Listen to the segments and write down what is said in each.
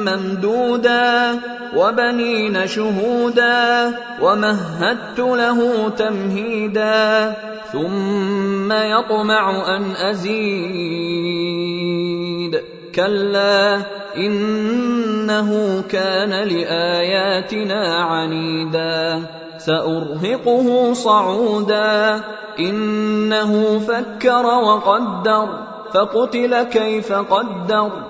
ممدودا وبنين شهودا ومهدت له تمهيدا ثم يطمع أن أزيد. كلا إنه كان لآياتنا عنيدا. سأرهقه صعودا. إنه فكر وقدر. فقتل كيف قدر.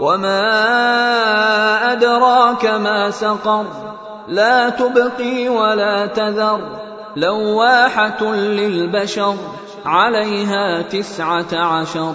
وما ادراك ما سقر لا تبقي ولا تذر لواحه للبشر عليها تسعه عشر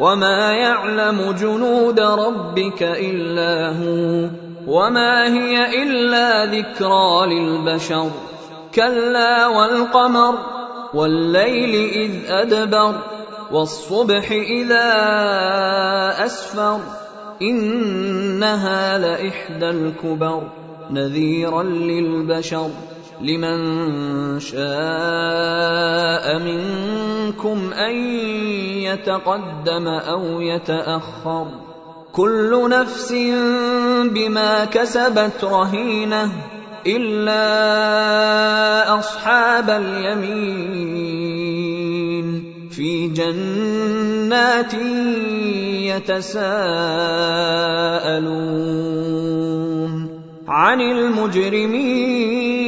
وما يعلم جنود ربك الا هو وما هي الا ذكرى للبشر كلا والقمر والليل اذ ادبر والصبح اذا اسفر انها لاحدى الكبر نذيرا للبشر لمن شاء منكم أن يتقدم أو يتأخر. كل نفس بما كسبت رهينة إلا أصحاب اليمين. في جنات يتساءلون. عن المجرمين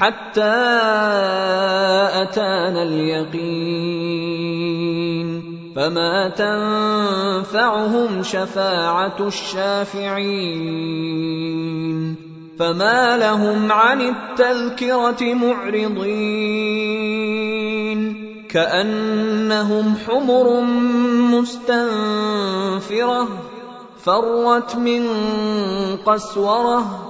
حتى أتانا اليقين فما تنفعهم شفاعة الشافعين فما لهم عن التذكرة معرضين كأنهم حمر مستنفرة فرت من قسورة